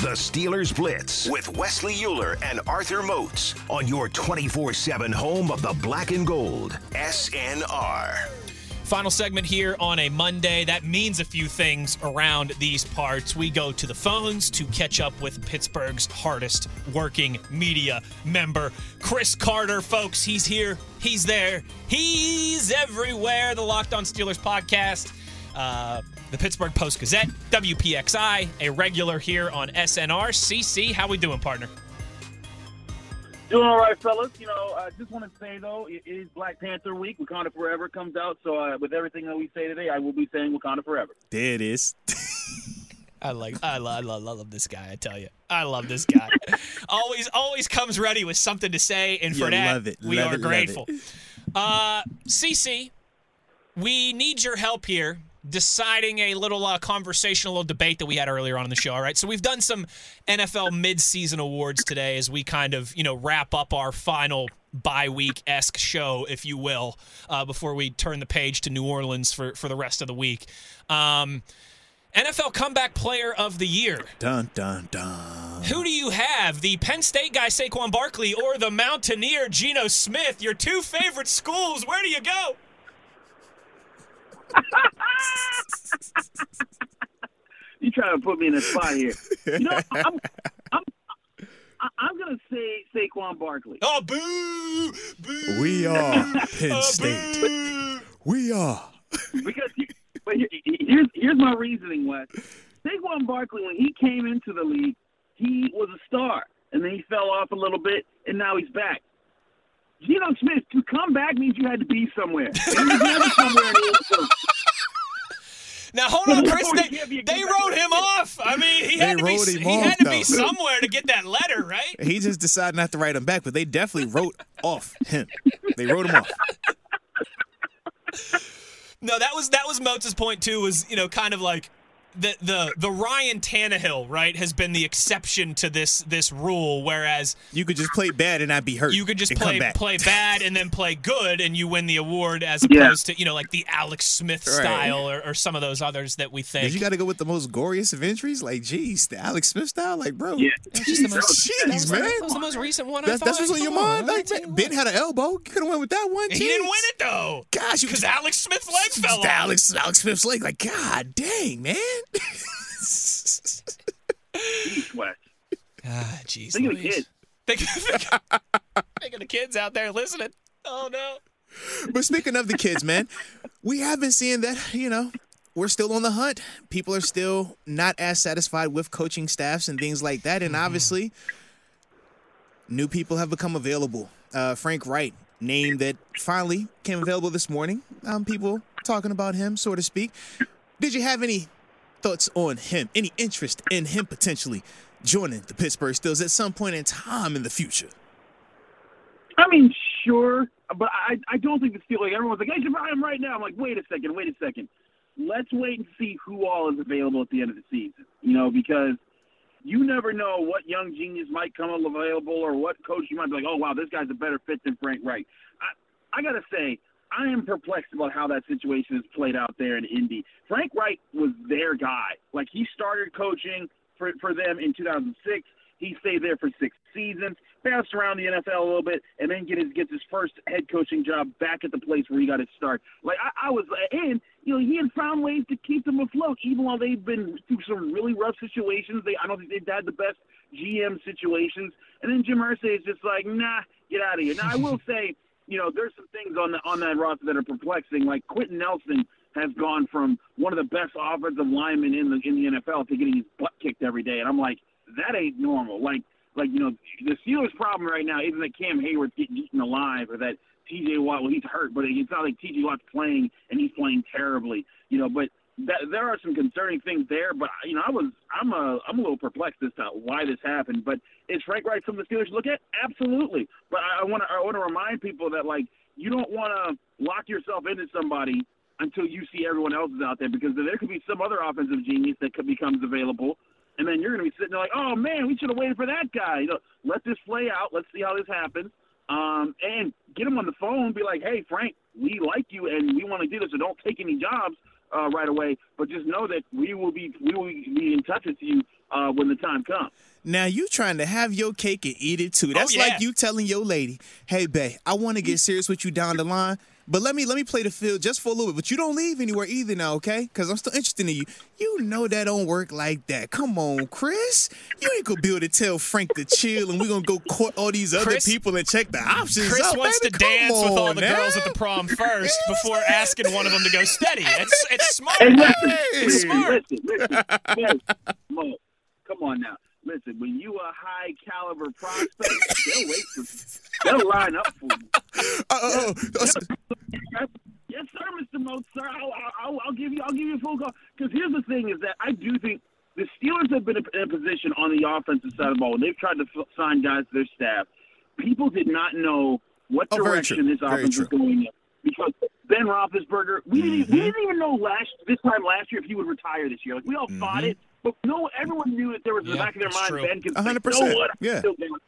The Steelers Blitz with Wesley Euler and Arthur Moats on your 24 7 home of the black and gold. SNR. Final segment here on a Monday. That means a few things around these parts. We go to the phones to catch up with Pittsburgh's hardest working media member, Chris Carter. Folks, he's here, he's there, he's everywhere. The Locked On Steelers podcast, uh, the Pittsburgh Post Gazette, WPXI, a regular here on SNR. CC, how we doing, partner? Doing all right, fellas. You know, I just want to say though, it is Black Panther Week. Wakanda Forever comes out, so uh, with everything that we say today, I will be saying Wakanda Forever. There it is. I like I love, I love, I love this guy. I tell you, I love this guy. always, always comes ready with something to say, and for You that, love it, we love are it, love grateful. it. Uh, CC, we need your help here deciding a little uh, conversational little debate that we had earlier on in the show. All right, so we've done some NFL mid-season awards today as we kind of you know wrap up our final bye week esque show, if you will, uh, before we turn the page to New Orleans for for the rest of the week. Um, NFL Comeback Player of the Year. Dun dun dun. Who do you have? The Penn State guy Saquon Barkley or the Mountaineer Geno Smith? Your two favorite schools. Where do you go? You trying to put me in a spot here? You know, I'm, I'm, I- I'm gonna say Saquon Barkley. Oh, boo! Boo! We are Penn Oh, State. boo! We are. because he- but here- here's here's my reasoning, Wes. Saquon Barkley, when he came into the league, he was a star, and then he fell off a little bit, and now he's back. Geno Smith to come back means you had to be somewhere. He was never somewhere in the Now hold on, Chris. They, can't be a they wrote him off. I mean, he They had to be he off, had to be somewhere to get that letter, right? He just decided not to write him back, but they definitely wrote off him. They wrote him off. No, that was that was Moats' point too. Was you know kind of like the the the Ryan Tannehill right has been the exception to this this rule, whereas You could just play bad and not be hurt. you could just play play bad and then play good and you win the award as Yeah. opposed to you know like the Alex Smith Right. style or, or some of those others that we think. You got to go with the most goriest of injuries? Like, geez, the Alex Smith style? Like, bro. Yeah. That's just the most, Jeez, that was, man. That was the most recent one. That's, I that's thought. what's on your mind? Like, Ben had an elbow. You could have went with that one. He didn't win it though. Gosh, because Alex Smith's leg fell off. Alex, Alex Smith's leg. Like, God dang, man. Jeez, Wes. Ah, jeez. Think of the kids. Think, think, think of the kids out there listening. Oh no. but speaking of the kids, man, we have been seeing that, you know, we're still on the hunt. People are still not as satisfied with coaching staffs and things like that. And obviously, new people have become available. Uh, Frank Reich, name that finally came available this morning. Um, people talking about him, so to speak. Did you have any thoughts on him? Any interest in him potentially joining the Pittsburgh Steelers at some point in time in the future? I mean, sure, but I I don't think the Steelers. Like, everyone's like, "I should buy him right now." I'm like, "Wait a second, wait a second. Let's wait and see who all is available at the end of the season." You know, because you never know what young genius might come available or what coach you might be like, "Oh wow, this guy's a better fit than Frank Reich." I I gotta say, I am perplexed about how that situation has played out there in Indy. Frank Reich was their guy. Like he started coaching for for them in 2006. He stayed there for six seasons, bounced around the NFL a little bit, and then get his gets his first head coaching job back at the place where he got his start. Like I, I was, and you know he had found ways to keep them afloat, even while they've been through some really rough situations. They I don't think they've had the best GM situations. And then Jim Irsay is just like, nah, get out of here. Now I will say, you know, there's some things on the on that roster that are perplexing. Like Quenton Nelson has gone from one of the best offensive linemen in the in the NFL to getting his butt kicked every day, and I'm like, that ain't normal. Like like you know, the Steelers' problem right now isn't that Cam Heyward's getting eaten alive or that T.J. Watt, well, he's hurt, but it's not like T.J. Watt's playing and he's playing terribly. You know, but that, there are some concerning things there. But you know, I was I'm a I'm a little perplexed as to why this happened. But is Frank Reich something the Steelers look at? Absolutely. But I want to I want to remind people that like you don't want to lock yourself into somebody until you see everyone else is out there because there could be some other offensive genius that could becomes available. And then you're going to be sitting there like, oh man, we should have waited for that guy. You know, let this play out. Let's see how this happens. Um, and get him on the phone. Be like, hey, Frank, we like you and we want to do this. So don't take any jobs uh, right away. But just know that we will be we will be in touch with you uh, when the time comes. Now you trying to have your cake and eat it too. That's Oh, yeah. like you telling your lady, "Hey, babe, I want to get serious with you down the line, but let me let me play the field just for a little bit. But you don't leave anywhere either now, okay? Because I'm still interested in you. You know that don't work like that. Come on, Chris. You ain't gonna be able to tell Frank to chill, and we're gonna go court all these other Chris- people and check the options. Chris out, wants baby. to Come dance with all the now. girls at the prom first before asking one of them to go steady. It's it's smart. Hey, listen, Hey. listen, Smart. listen, listen, listen. Come on now. Listen, when you a high caliber prospect, they'll wait for you. They'll line up for you. Uh, uh, uh, Yes, sir, Mr. Moat, sir. I'll, I'll, I'll give you, I'll give you a phone call. Because here's the thing: is that I do think the Steelers have been in a position on the offensive side of the ball when they've tried to f- sign guys to their staff. People did not know what Oh, direction this offense was going in because Ben Roethlisberger. We didn't, Mm-hmm. we didn't even know last this time last year if he would retire this year. Like we all thought it, but no, everyone knew that there was in the Yeah, back of their mind true. Ben can hundred "You know percent. what? Yeah. still doing it."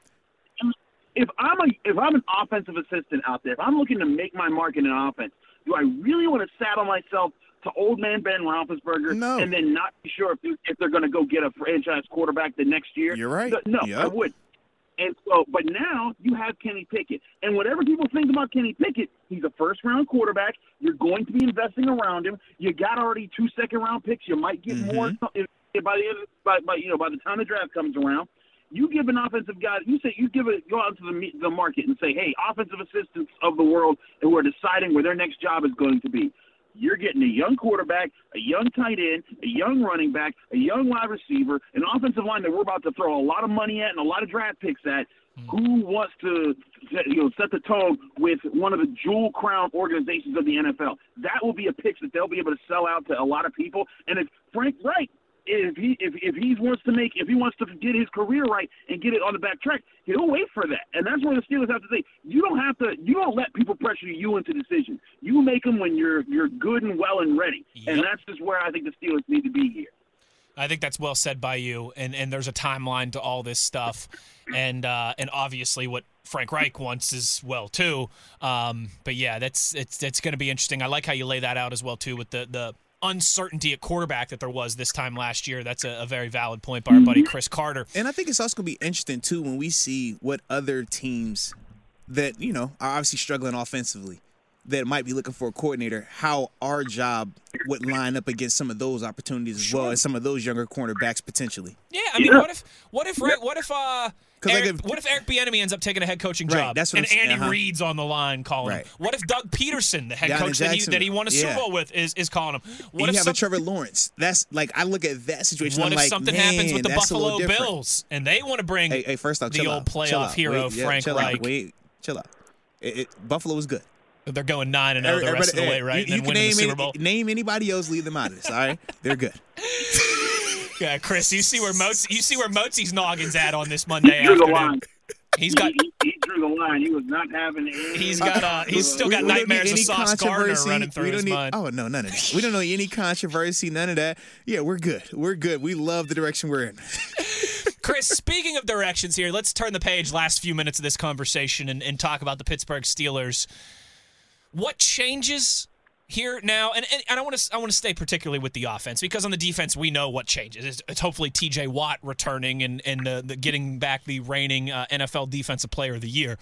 if I'm a if I'm an offensive assistant out there, if I'm looking to make my mark in an offense, do I really want to saddle myself to old man Ben Roethlisberger No. and then not be sure if they're, if they're going to go get a franchise quarterback the next year? You're right. No, I would. And so, but now you have Kenny Pickett, and whatever people think about Kenny Pickett, he's a first round quarterback. You're going to be investing around him. You got already two second round picks. You might get more Mm-hmm. if by the end, of- by, by you know by the time the draft comes around. You give an offensive guy, you say you give it, go out to the the market and say, hey, offensive assistants of the world who are deciding where their next job is going to be. You're getting a young quarterback, a young tight end, a young running back, a young wide receiver, an offensive line that we're about to throw a lot of money at and a lot of draft picks at. Hmm. Who wants to you know set the tone with one of the jewel crown organizations of the NFL? That will be a pitch that they'll be able to sell out to a lot of people. And if Frank Reich if he if if he wants to make if he wants to get his career right and get it on the back track, he'll wait for that. And that's where the Steelers have to say, you don't have to you don't let people pressure you into decisions. You make them when you're you're good and well and ready. And that's just where I think the Steelers need to be here. I think that's well said by you, and and there's a timeline to all this stuff, and uh, and obviously what Frank Reich wants as well too. Um, but yeah, that's it's it's going to be interesting. I like how you lay that out as well too with the the uncertainty at quarterback that there was this time last year. That's a, a very valid point by our buddy Chris Carter. And I think it's also gonna be interesting too when we see what other teams that you know are obviously struggling offensively that might be looking for a coordinator, how our job would line up against some of those opportunities as well as some of those younger cornerbacks potentially. Yeah, I mean, what if what if right, what if uh 'Cause Eric, like if- what if Eric Bieniemy ends up taking a head coaching Right, job that's what and Andy uh-huh. Reid's on the line calling Right. him? What if Doug Pederson, the head Down coach that he, that he won a Super Jacksonville, Bowl with, is is calling him? What and you if have some- a Trevor Lawrence. That's like I look at that situation. What I'm if like, something happens with the that's a little Buffalo. Bills and they want to bring Hey, hey, first off, the old out, playoff out. hero Wait, yeah, Frank chill Reich? Out. Wait, chill out. It, it, Buffalo was good. They're going nine and zero the rest of the way, right? You, you can name any- name anybody else, leave them out of this. All right, they're good. Yeah, Chris, you see where Mozi, you see where Mozi's noggin's at on this Monday He drew the afternoon. line. He's got he, he, he drew the line. He was not having any He's got, uh, he's still got We- we nightmares of Sauce Gardner running through We don't his need- mind. Oh no, none of that. We don't know any controversy, none of that. Yeah, we're good. We're good. We love the direction we're in. Chris, speaking of directions here, let's turn the page last few minutes of this conversation and, and talk about the Pittsburgh Steelers. What changes here now? And, and, and I want to I want to stay particularly with the offense because on the defense we know what changes. It's, it's hopefully T.J. Watt returning and and the getting back the reigning uh, NFL Defensive Player of the Year.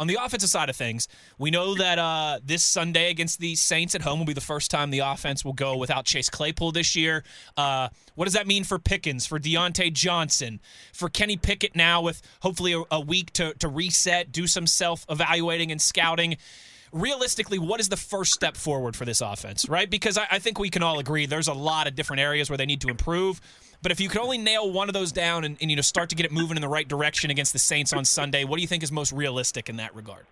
On the offensive side of things, we know that uh, this Sunday against the Saints at home will be the first time the offense will go without Chase Claypool this year. Uh, what does that mean for Pickens, for Diontae Johnson, for Kenny Pickett now with hopefully a, a week to, to reset, do some self evaluating and scouting? Realistically, what is the first step forward for this offense, right? Because I, I, think we can all agree there's a lot of different areas where they need to improve. But if you could only nail one of those down and, and, you know start to get it moving in the right direction against the Saints on Sunday, what do you think is most realistic in that regard?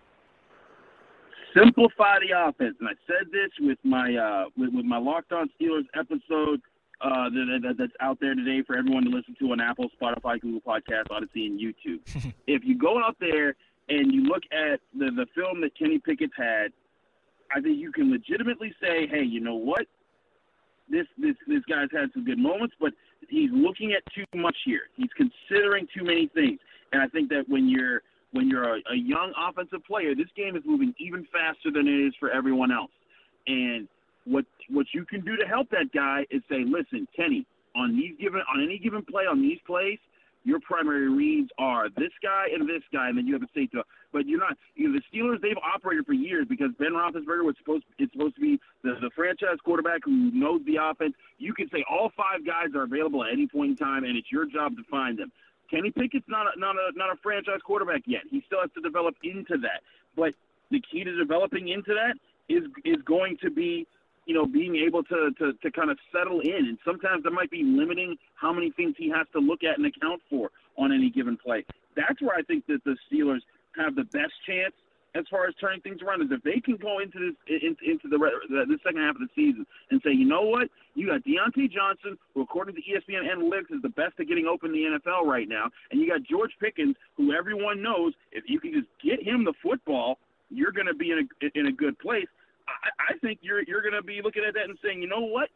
Simplify the offense, and I said this with my uh, with, with my Locked On Steelers episode uh, that, that, that's out there today for everyone to listen to on Apple, Spotify, Google Podcast, Audacy, and YouTube. if you go out there and you look at the the film that Kenny Pickett's had, I think you can legitimately say, hey, you know what? This this this guy's had some good moments, but he's looking at too much here. He's considering too many things, and I think that when you're when you're a, a young offensive player, this game is moving even faster than it is for everyone else. And what what you can do to help that guy is say, listen, Kenny, on these given on any given play on these plays, your primary reads are this guy and this guy, and then you have a safety. But you're not. You know, the Steelers they've operated for years because Ben Roethlisberger was supposed it's supposed to be the, the franchise quarterback who knows the offense. You can say all five guys are available at any point in time, and it's your job to find them. Kenny Pickett's not a, not a not a franchise quarterback yet. He still has to develop into that. But the key to developing into that is is going to be you know, being able to, to, to kind of settle in. And sometimes that might be limiting how many things he has to look at and account for on any given play. That's where I think that the Steelers have the best chance as far as turning things around is if they can go into this into, into the, the the second half of the season and say, you know what, you got Diontae Johnson, who according to ESPN analytics is the best at getting open in the NFL right now, and you got George Pickens, who everyone knows if you can just get him the football, you're going to be in a in a good place. I, think you're you're going to be looking at that and saying, you know what,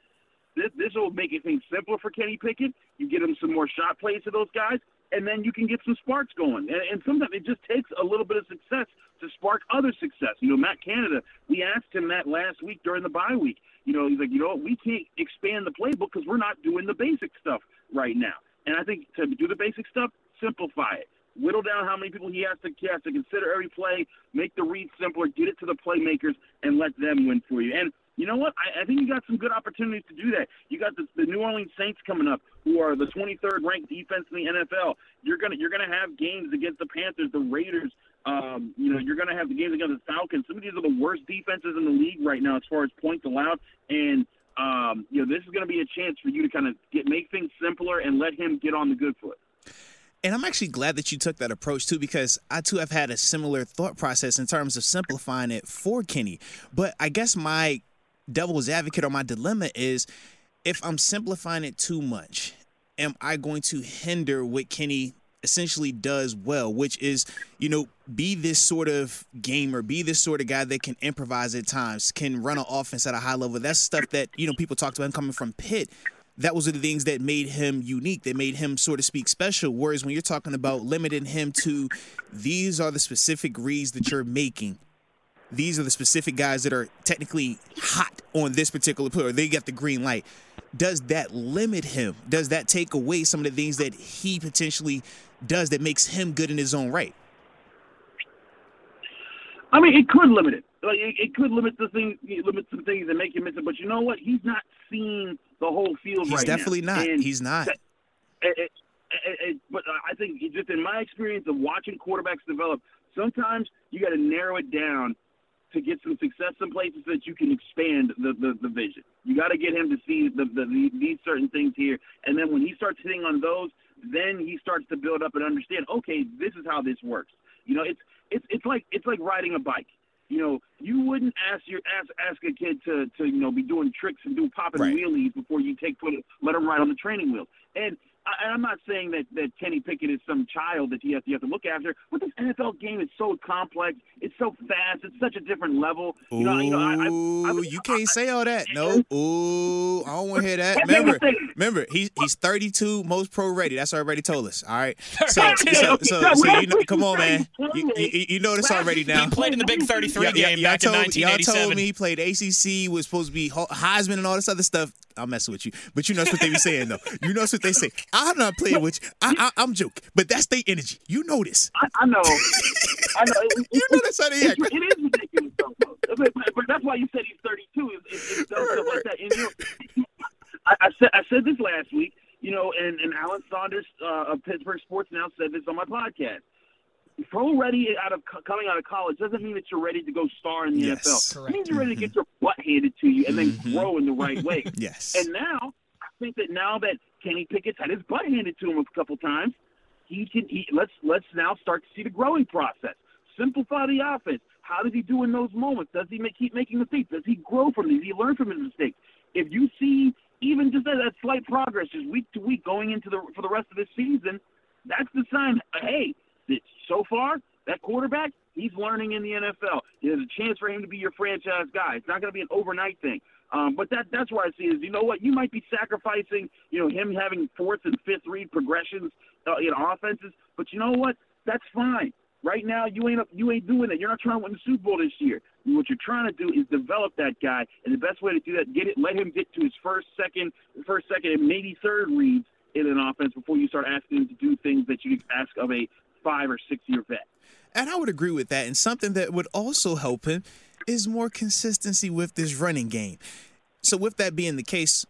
this this will make it things simpler for Kenny Pickett. You get him some more shot plays to those guys, and then you can get some sparks going. And, and sometimes it just takes a little bit of success to spark other success. You know, Matt Canada, we asked him that last week during the bye week. You know, he's like, you know what, we can't expand the playbook because we're not doing the basic stuff right now. And I think to do the basic stuff, simplify it whittle down how many people he has to he to consider every play, make the read simpler, get it to the playmakers, and let them win for you. And you know what? I, I think you got some good opportunities to do that. You got the, the New Orleans Saints coming up, who are the 23rd ranked defense in the NFL. You're gonna you're gonna have games against the Panthers, the Raiders. Um, you know, you're gonna have the games against the Falcons. Some of these are the worst defenses in the league right now as far as points allowed. And um, you know, this is gonna be a chance for you to kind of get make things simpler and let him get on the good foot. And I'm actually glad that you took that approach too, because I too have had a similar thought process in terms of simplifying it for Kenny. But I guess my devil's advocate or my dilemma is if I'm simplifying it too much, am I going to hinder what Kenny essentially does well, which is, you know, be this sort of gamer, be this sort of guy that can improvise at times, can run an offense at a high level. That's stuff that, you know, people talk about coming from Pitt that was the things that made him unique, that made him, so to speak, special. Whereas when you're talking about limiting him to these are the specific reads that you're making, these are the specific guys that are technically hot on this particular player, they get the green light. Does that limit him? Does that take away some of the things that he potentially does that makes him good in his own right? I mean, it could limit it. Like it, it could limit the thing, limit some things and make him miss it. But you know what? He's not seeing the whole field He's right definitely now. not. And He's not. It, it, it, but I think just in my experience of watching quarterbacks develop, sometimes you got to narrow it down to get some success in places so that you can expand the, the, the vision. You got to get him to see the, the, the, these certain things here, and then when he starts hitting on those, then he starts to build up and understand. Okay, this is how this works. You know, it's it's it's like it's like riding a bike. You know, you wouldn't ask your ask ask a kid to to you know be doing tricks and do popping right. wheelies before you take put let him ride on the training wheels. And I, I'm not saying that, that Kenny Pickett is some child that you have, to, you have to look after, but this NFL game is so complex. It's so fast. It's such a different level. Ooh, You know, you, know, I, I, I, you can't say all that. No. Ooh, I don't want to hear that. Remember, remember, he, he's 32, most pro ready. That's already told us. All right. So, so, so, so you know, come on, man. You, you, you know this already now. He played in the Big 33 Yeah, yeah, game y'all back told, in y'all told me he played ACC, was supposed to be Heisman and all this other stuff. I'm messing with you, but you know what they be saying though. You know what they say. I'm not playing with you. I, I, I'm joking, but that's their energy. You know this. I, I know. I know. It, You know that's how they act. It, it is ridiculous, though. But, but, that's why you said he's 32. It's, it's, it's dumb stuff like that. And, you know, I, I said I said this last week. You know, and, and Alan Saunders uh, of Pittsburgh Sports now said this on my podcast. Pro ready out of coming out of college doesn't mean that you're ready to go star in the Yes. NFL. Correct. It means you're ready to get your butt handed to you and then Mhm. grow in the right way. Yes. And now, I think that now that Kenny Pickett's had his butt handed to him a couple times, he can. He, let's let's now start to see the growing process. Simplify the offense. How does he do in those moments? Does he make, keep making mistakes? Does he grow from these? Does he learn from his mistakes? If you see even just that, that slight progress, just week to week, going into the for the rest of the season, that's the sign. Hey, that so far that quarterback, he's learning in the NFL. There's a chance for him to be your franchise guy. It's not going to be an overnight thing. Um, but that that's where I see is. You know what? You might be sacrificing, you know, him having fourth and fifth read progressions uh, in offenses. But you know what? That's fine. Right now, you ain't you ain't doing it. You're not trying to win the Super Bowl this year. What you're trying to do is develop that guy, and the best way to do that, get it, let him get to his first, second, first, second, and maybe third reads in an offense before you start asking him to do things that you ask of a five or six year vet. And I would agree with that. And something that would also help him is more consistency with this running game. So, with that being the case,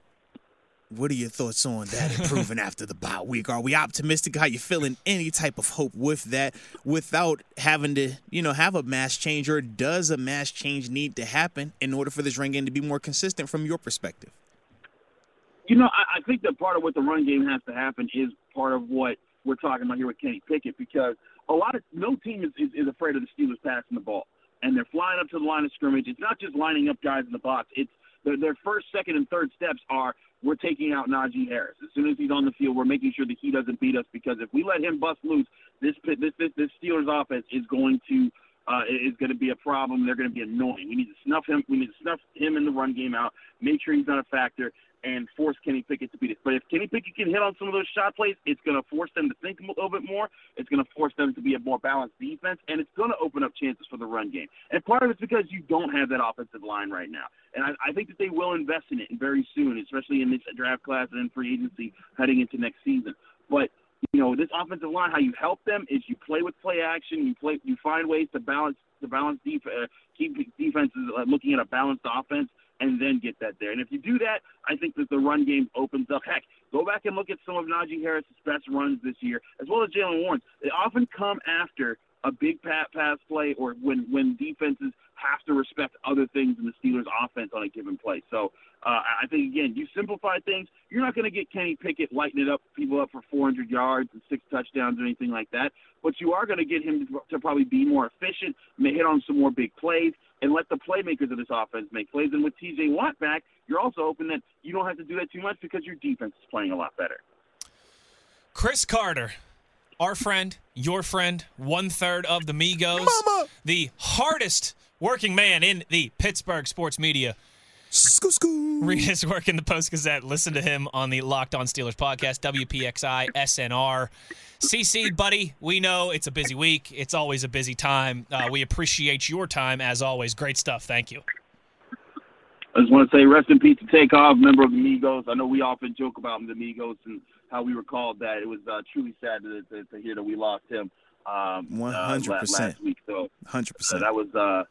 what are your thoughts on that improving after the bye week? Are we optimistic? How you feeling? Any type of hope with that without having to, you know, have a mass change, or does a mass change need to happen in order for this run game to be more consistent from your perspective? You know, I, I think that part of what the run game has to happen is part of what we're talking about here with Kenny Pickett because a lot of no team is, is, is afraid of the Steelers passing the ball. And they're flying up to the line of scrimmage. It's not just lining up guys in the box. It's their, their first, second, and third steps are we're taking out Najee Harris. As soon as he's on the field, we're making sure that he doesn't beat us because if we let him bust loose, this this this, this Steelers offense is going to uh, is going to be a problem. They're going to be annoying. We need to snuff him. We need to snuff him in the run game out. Make sure he's not a factor and force Kenny Pickett to beat it. But if Kenny Pickett can hit on some of those shot plays, it's going to force them to think a little bit more. It's going to force them to be a more balanced defense, and it's going to open up chances for the run game. And part of it's because you don't have that offensive line right now. And I, I think that they will invest in it very soon, especially in this draft class and in free agency heading into next season. But you know, this offensive line, how you help them is you play with play action. You play, you find ways to balance to balance def- uh, keep defenses uh, looking at a balanced offense, and then get that there. And if you do that, I think that the run game opens up. Heck, go back and look at some of Najee Harris's best runs this year, as well as Jaylen Warren's. They often come after a big pass play or when when defenses have to respect other things in the Steelers' offense on a given play. So uh, I think again, you simplify things. You're not going to get Kenny Pickett lighting it up, people up for 400 yards and six touchdowns or anything like that. But you are going to get him to, to probably be more efficient, may hit on some more big plays, and let the playmakers of this offense make plays. And with T.J. Watt back, you're also hoping that you don't have to do that too much because your defense is playing a lot better. Chris Carter, our friend, your friend, one third of the Migos, Mama! the hardest working man in the Pittsburgh sports media. Skoo, skoo. Read his work in the Post Gazette. Listen to him on the Locked On Steelers podcast, WPXI SNR. CC, buddy, we know it's a busy week. It's always a busy time. Uh, we appreciate your time as always. Great stuff. Thank you. I just want to say rest in peace to Takeoff, member of the Migos. I know we often joke about the Migos and how we were called that. It was uh, truly sad to, to, to hear that we lost him um, uh, la- 100%. last week. So, Hundred so percent. that was uh,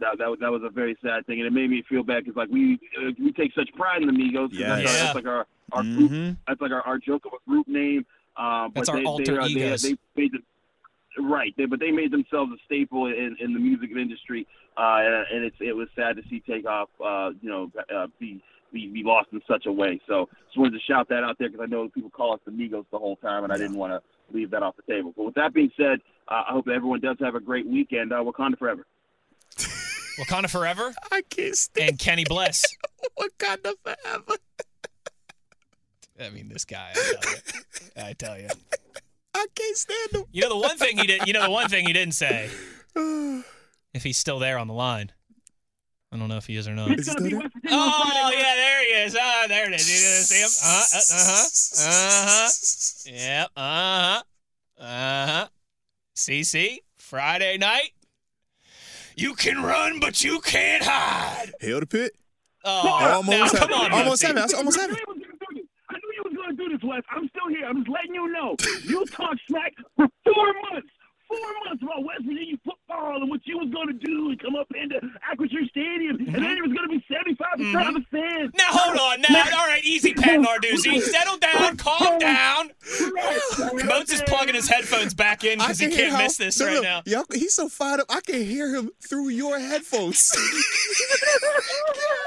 that, that was that was a very sad thing, and it made me feel bad because like we uh, we take such pride in the Migos. 'cause That's, our, Yeah. that's like our our group. Mhm. That's like our, our joke of a group name. Um, but That's our they, alter they, uh, they, egos. they made them, right. They, but they made themselves a staple in, in the music industry, uh, and, and it's it was sad to see Takeoff, uh, you know, uh, be, be be lost in such a way. So just wanted to shout that out there because I know people call us the Migos the whole time, and I didn't want to leave that off the table. But with that being said, uh, I hope everyone does have a great weekend. Uh, Wakanda forever. Wakanda forever I can't stand and Kenny Bless. Wakanda forever. I mean, this guy. I tell you. I tell you. I can't stand him. You know the one thing he did. You know the one thing he didn't say. If he's still there on the line, I don't know if he is or not. Is gonna he be still West Virginia on Oh yeah, there he is. Ah, there it is. You see him? Uh huh. Uh huh. Yep. Uh huh. Uh huh. CC Friday night. You can run, but you can't hide. Hail the pit. Oh, Almost now, come on, Almost Muncie. happened. That's almost I knew happened. you was gonna do this. I knew you was gonna do this, Wes. I'm still here. I'm just letting you know. You talked smack for four months. Four months about West Virginia football and what you was gonna do and come up into Acrisure Stadium, and then it was gonna be 75 percent of the mm-hmm. fans. Now hold on. Now, all right, easy, Pat Narduzzi. Settle down. Calm down. Moats plugging his headphones back in because he can hear can't how- miss this no, right no, now. Y'all, he's so fired up. I can hear him through your headphones.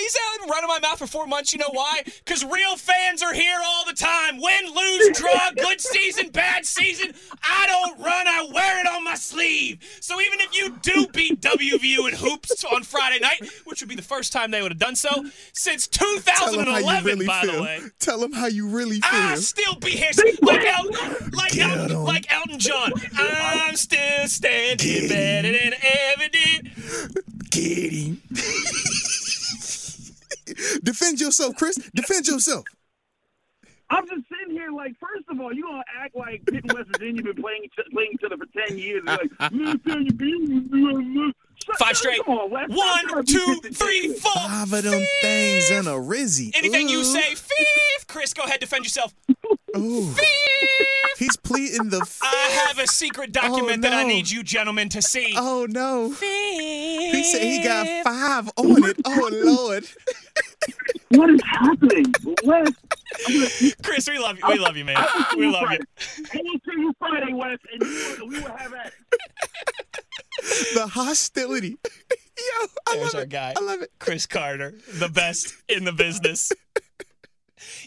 He's out running my mouth for four months. You know why? Because real fans are here all the time. Win, lose, draw, good season, bad season. I don't run. I wear it on my sleeve. So even if you do beat WVU in hoops on Friday night, which would be the first time they would have done so since Tell him how you 2011, really by feel. the way. Tell them how you really feel. I still be here like Elton, like Elton, like Elton John. I'm still standing better than I ever did. Get him. Defend yourself, Chris. Defend yourself. I'm just sitting here like, first of all, you gonna act like Pitt and West Virginia been playing each, playing each other for ten years. You're like, "Man, you beat Shut- Five straight. Come on, Wes. Stop One, trying to be two, 50. three, four. Five of them things in a rizzy. Anything you say, fifth. Chris, go ahead, defend yourself. Ooh. He's pleading the fifth. I have a secret oh, document that I need you gentlemen to see. Oh no. Fifth. He said he got five on it. Oh Lord. What is happening, Wes? Chris, we love you. We love you, man. We love you. I will see you Friday, Wes, and you will, we will have at it. The hostility. Yo, I There's love our it. guy. I love it. Chris Carter, the best in the business.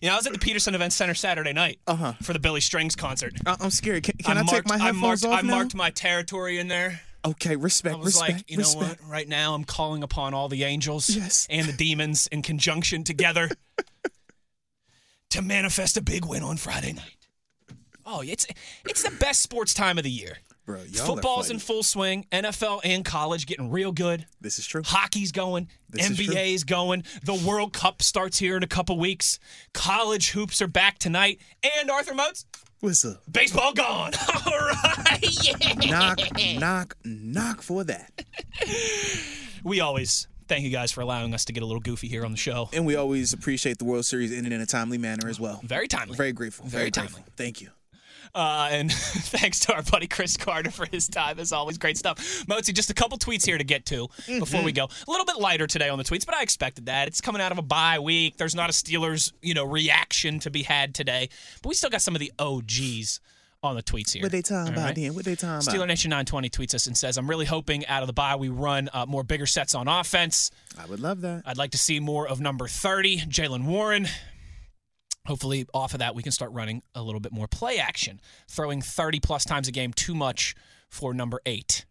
You know, I was at the Petersen Event Center Saturday night Uh-huh. for the Billy Strings concert. I- I'm scared. Can, can I, marked, take my I headphones marked, off I now? marked my territory in there. Okay, respect, I was respect, like, you respect. know what? Right now, I'm calling upon all the angels Yes. and the demons in conjunction together to manifest a big win on Friday night. Oh, it's it's the best sports time of the year. Bro, y'all Football's in full swing. NFL and college getting real good. This is true. Hockey's going. This. NBA's going. The World Cup starts here in a couple weeks. College hoops are back tonight. And Arthur Moats, What's up? baseball gone. All right. Yeah. Knock, knock, knock for that. We always thank you guys for allowing us to get a little goofy here on the show. And we always appreciate the World Series ending in a timely manner as well. Very timely. Very grateful. Very Very, timely. grateful. Thank you. Uh, and thanks to our buddy Chris Carter for his time, as always. Great stuff. Mozi, just a couple tweets here to get to before we go. A little bit lighter today on the tweets, but I expected that. It's coming out of a bye week. There's not a Steelers, you know, reaction to be had today, but we still got some of the OGs on the tweets here. What they talking All about right? then? What they talking Steeler about? Nation 920 tweets us and says, I'm really hoping out of the bye we run uh, more bigger sets on offense. I would love that. I'd like to see more of number 30, Jaylen Warren. Hopefully, off of that, we can start running a little bit more play action. Throwing 30 plus times a game, too much for number eight.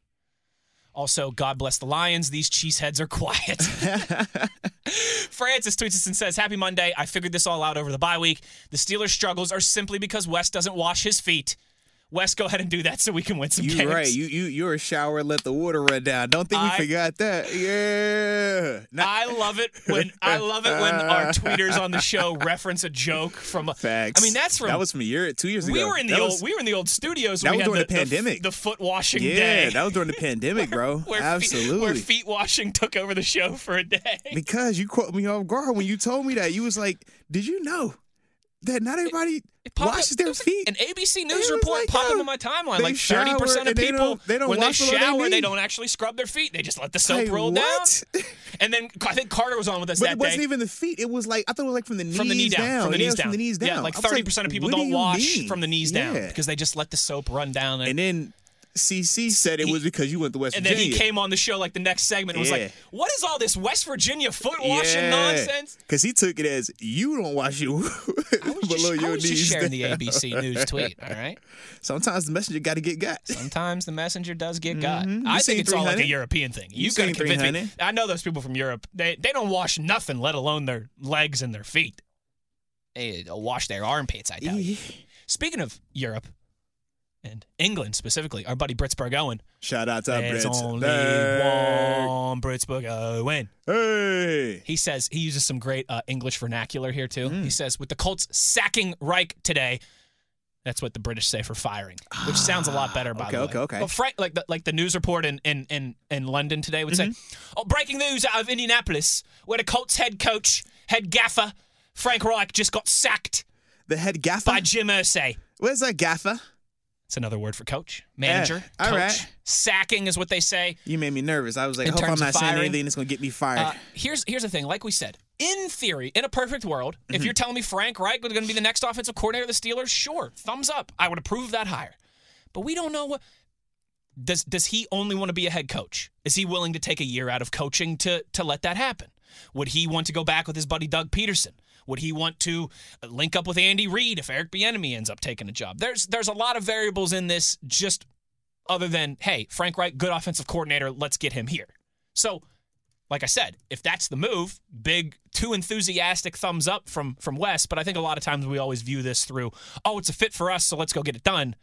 Also, God bless the Lions. These cheeseheads are quiet. Francis tweets us and says, Happy Monday. I figured this all out over the bye week. The Steelers' struggles are simply because Wes doesn't wash his feet. Wes, go ahead and do that so we can win some You games. right. You you you're a shower. Let the water run down. Don't think we forgot that. Yeah. Not- I love it when I love it when our tweeters on the show reference a joke from. A, Facts. I mean, that's from that was from a year, two years ago. we were in the That old was- we were in the old studios. that when we was had during the the, pandemic. the, foot washing yeah, day. that was during the pandemic, bro. where Absolutely. Feet, where feet washing took over the show for a day. because you caught me off guard when you told me that. You was like, "Did you know that not everybody washes up- their feet?" An ABC News report like, popped yo, into my timeline. Like thirty percent of and they people, don't- they don't when they wash below their shower, they knee. don't actually scrub their feet. They just let the soap Hey, roll what? down. And then I think Carter was on with us But that it wasn't day. even the feet. It was like I thought it was like from the knees from the knee down, from the knees was down, From the knees down. Yeah, like thirty percent of people do don't you wash mean? from the knees down Yeah. because they just let the soap run down. And then CC said it He- was because you went to West Virginia. And then he came on the show like the next segment and was like, "What is all this West Virginia foot washing nonsense?" Because he took it as you don't wash your below just, I was knees. just sharing the. ABC News tweet. All right. Sometimes the messenger got to get got. Sometimes the messenger does get got. Mhm. I think it's all like a European thing. You, You gotta seen convince me. I know those people from Europe. They they don't wash nothing, let alone their legs and their feet. eh, wash their armpits. I tell you. Speaking of Europe and England specifically, our buddy Britsburg Owen. Shout out to There's Brits. only one Britsburg Owen. Hey. He says he uses some great uh, English vernacular here too. Mm. He says with the Colts sacking Reich today. That's what the British say for firing, which sounds a lot better. By okay, the way, okay, okay. Well, Frank, like the like the news report in in in, in London today would say, Mm-hmm. "Oh, breaking news out of Indianapolis, where the Colts head coach, head gaffer, Frank Reich just got sacked The head gaffer. by Jim Irsay." Where's that gaffer? It's another word for coach, manager, all coach. right. Sacking is what they say. You made me nervous. I was like, In I hope I'm not saying anything that's gonna get me fired. Uh, here's here's the thing. Like we said, in theory, in a perfect world, if you're telling me Frank Reich was going to be the next offensive coordinator of the Steelers, sure, thumbs up. I would approve that hire. But we don't know what. Does does he only want to be a head coach? Is he willing to take a year out of coaching to to let that happen? Would he want to go back with his buddy Doug Pederson? Would he want to link up with Andy Reid if Eric Bieniemy ends up taking a job? There's there's a lot of variables in this. Just other than hey, Frank Reich, good offensive coordinator, let's get him here. So like I said, if that's the move, big, too enthusiastic thumbs up from from Wes. But I think a lot of times we always view this through, oh, it's a fit for us, so let's go get it done.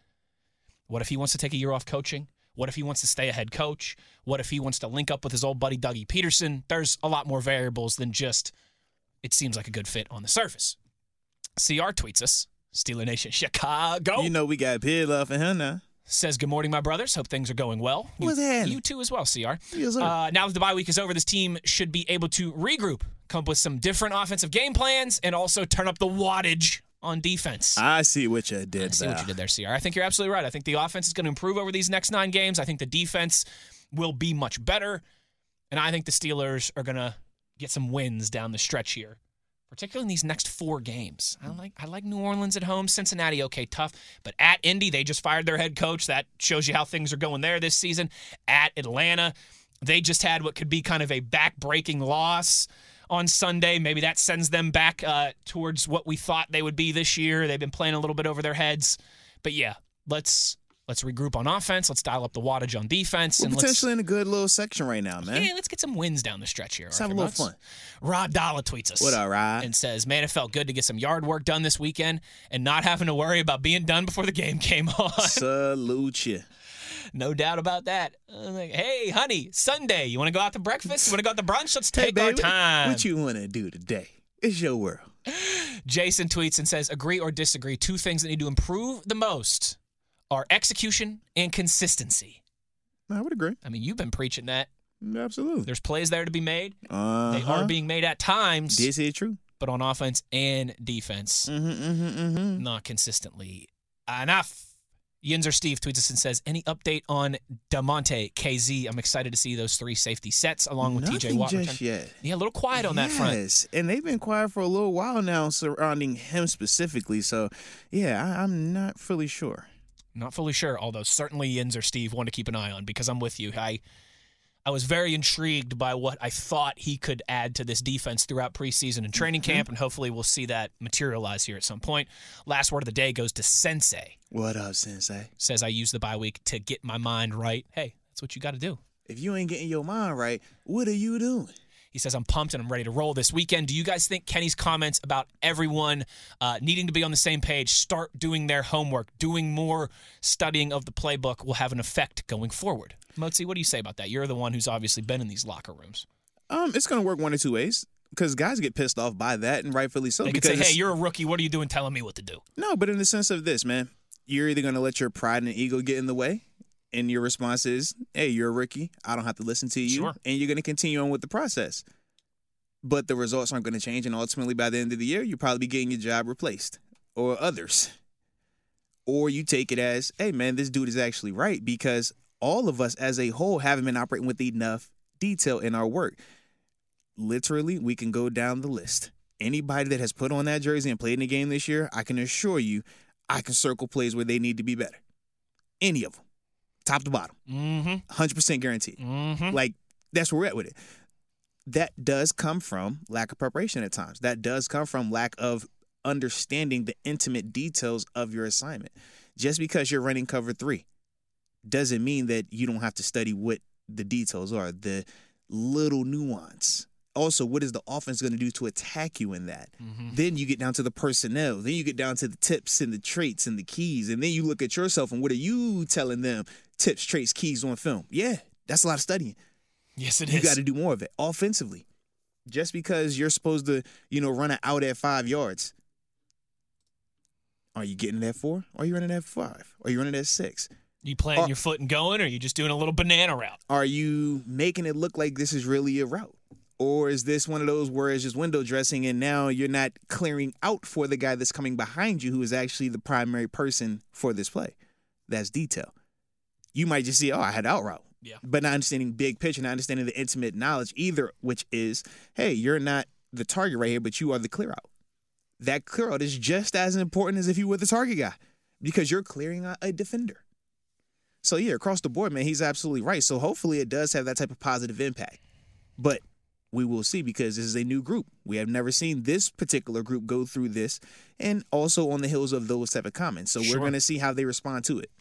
What if he wants to take a year off coaching? What if he wants to stay a head coach? What if he wants to link up with his old buddy Dougie Pederson? There's a lot more variables than just it seems like a good fit on the surface. CR tweets us, Steeler Nation Chicago you know we got peer love for him now. says, Good morning, my brothers. Hope things are going well. You, What's happening? you too as well, CR. Yes, sir. Uh, now that the bye week is over, this team should be able to regroup, come up with some different offensive game plans, and also turn up the wattage on defense. I see what you did. I see what you did there, CR. I think you're absolutely right. I think the offense is going to improve over these next nine games. I think the defense will be much better. And I think the Steelers are going to get some wins down the stretch here, particularly in these next four games. I like I like New Orleans at home, Cincinnati okay, tough, but at Indy they just fired their head coach. That shows you how things are going there this season. At Atlanta, they just had what could be kind of a back-breaking loss on Sunday. Maybe that sends them back uh, towards what we thought they would be this year. They've been playing a little bit over their heads, but yeah, let's let's regroup on offense. Let's dial up the wattage on defense, We're and let's potentially in a good little section right now, man. yeah, let's get some wins down the stretch here. Let's have a little fun. Rod Dalla tweets us. What up, Rod? And says, man, it felt good to get some yard work done this weekend and not having to worry about being done before the game came on. Salute you. no doubt about that. I'm like, hey, honey, Sunday, you want to go out to breakfast? You want to go out to brunch? Let's Hey, take our time. What you want to do today? It's your world. Jason tweets and says, agree or disagree. Two things that need to improve the most are execution and consistency. I would agree. I mean, you've been preaching that. Absolutely. There's plays there to be made. Uh-huh. They are being made at times. This is true. but on offense and defense, Mm-hmm, mm-hmm, mm-hmm. not consistently enough. Yinzer Steve tweets us and says, "Any update on Damontae Kazee? I'm excited to see those three safety sets along with TJ Nothing Watt. just return." yet. Yeah, a little quiet on that front. Yes, and they've been quiet for a little while now surrounding him specifically. So, yeah, I, I'm not fully sure. Not fully sure, although certainly Yinzer Steve one to keep an eye on because I'm with you. I I was very intrigued by what I thought he could add to this defense throughout preseason and training Mm-hmm. camp, and hopefully we'll see that materialize here at some point. Last word of the day goes to Sensei. What up, Sensei? Says I use the bye week to get my mind right. Hey, that's what you got to do. If you ain't getting your mind right, what are you doing? He says, I'm pumped and I'm ready to roll this weekend. Do you guys think Kenny's comments about everyone uh, needing to be on the same page, start doing their homework, doing more studying of the playbook will have an effect going forward? Motzi, what do you say about that? You're the one who's obviously been in these locker rooms. Um, it's gonna work one or two ways because guys get pissed off by that, and rightfully so. They because say, hey, you're a rookie. What are you doing telling me what to do? no, but in the sense of this, man, you're either gonna let your pride and ego get in the way, and your response is, "Hey, you're a rookie. I don't have to listen to you," Sure. and you're gonna continue on with the process. But the results aren't gonna change, and ultimately, by the end of the year, you'll probably be getting your job replaced or others. Or you take it as, hey, man, this dude is actually right because all of us as a whole haven't been operating with enough detail in our work. Literally, we can go down the list. Anybody that has put on that jersey and played in the game this year, I can assure you, I can circle plays where they need to be better. Any of them, top to bottom, Mm-hmm. 100% guaranteed. Mm-hmm. Like, that's where we're at with it. That does come from lack of preparation at times. That does come from lack of understanding the intimate details of your assignment. Just because you're running cover three doesn't mean that you don't have to study what the details are, the little nuance also what is the offense going to do to attack you in that? Then you get down to the personnel. Then you get down to the tips and the traits and the keys. And then you look at yourself and what are you telling them? Tips, traits, keys on film. Yeah, that's a lot of studying. Yes, it You got to do more of it offensively. Just because you're supposed to, you know, run it out at five yards, are you getting it at four? Are you running at five? Or are you running at six? You planting Uh, your foot and going, or are you just doing a little banana route? Are you making it look like this is really a route? Or is this one of those where it's just window dressing and now you're not clearing out for the guy that's coming behind you who is actually the primary person for this play? That's detail. You might just see, oh, I had out route. Yeah. But not understanding big picture, not understanding the intimate knowledge either, which is, hey, you're not the target right here, but you are the clear out. That clear out is just as important as if you were the target guy because you're clearing out a defender. So yeah, across the board, man, he's absolutely right. So hopefully it does have that type of positive impact. But we will see because this is a new group. We have never seen this particular group go through this, and also on the heels of those type of comments. So Sure. we're going to see how they respond to it.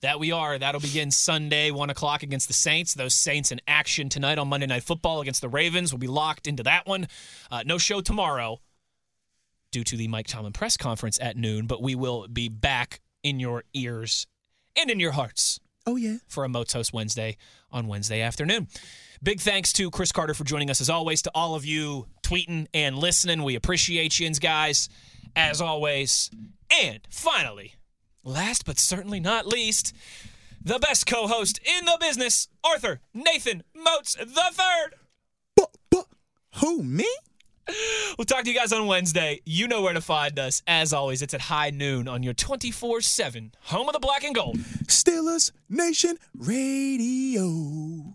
That we are. That'll begin Sunday, 1 o'clock against the Saints. Those Saints in action tonight on Monday Night Football against the Ravens. We'll be locked into that one. Uh, no show tomorrow due to the Mike Tomlin press conference at noon, but we will be back in your ears and in your hearts Oh yeah. for a Moats Wednesday on Wednesday afternoon. Big thanks to Chris Carter for joining us as always. To all of you tweeting and listening, we appreciate you, guys, as always. And finally, last but certainly not least, the best co-host in the business, Arthur Nathan Moats the third. But, but who me? We'll talk to you guys on Wednesday. You know where to find us. As always, it's at high noon on your 24-7 home of the black and gold. Steelers Nation Radio.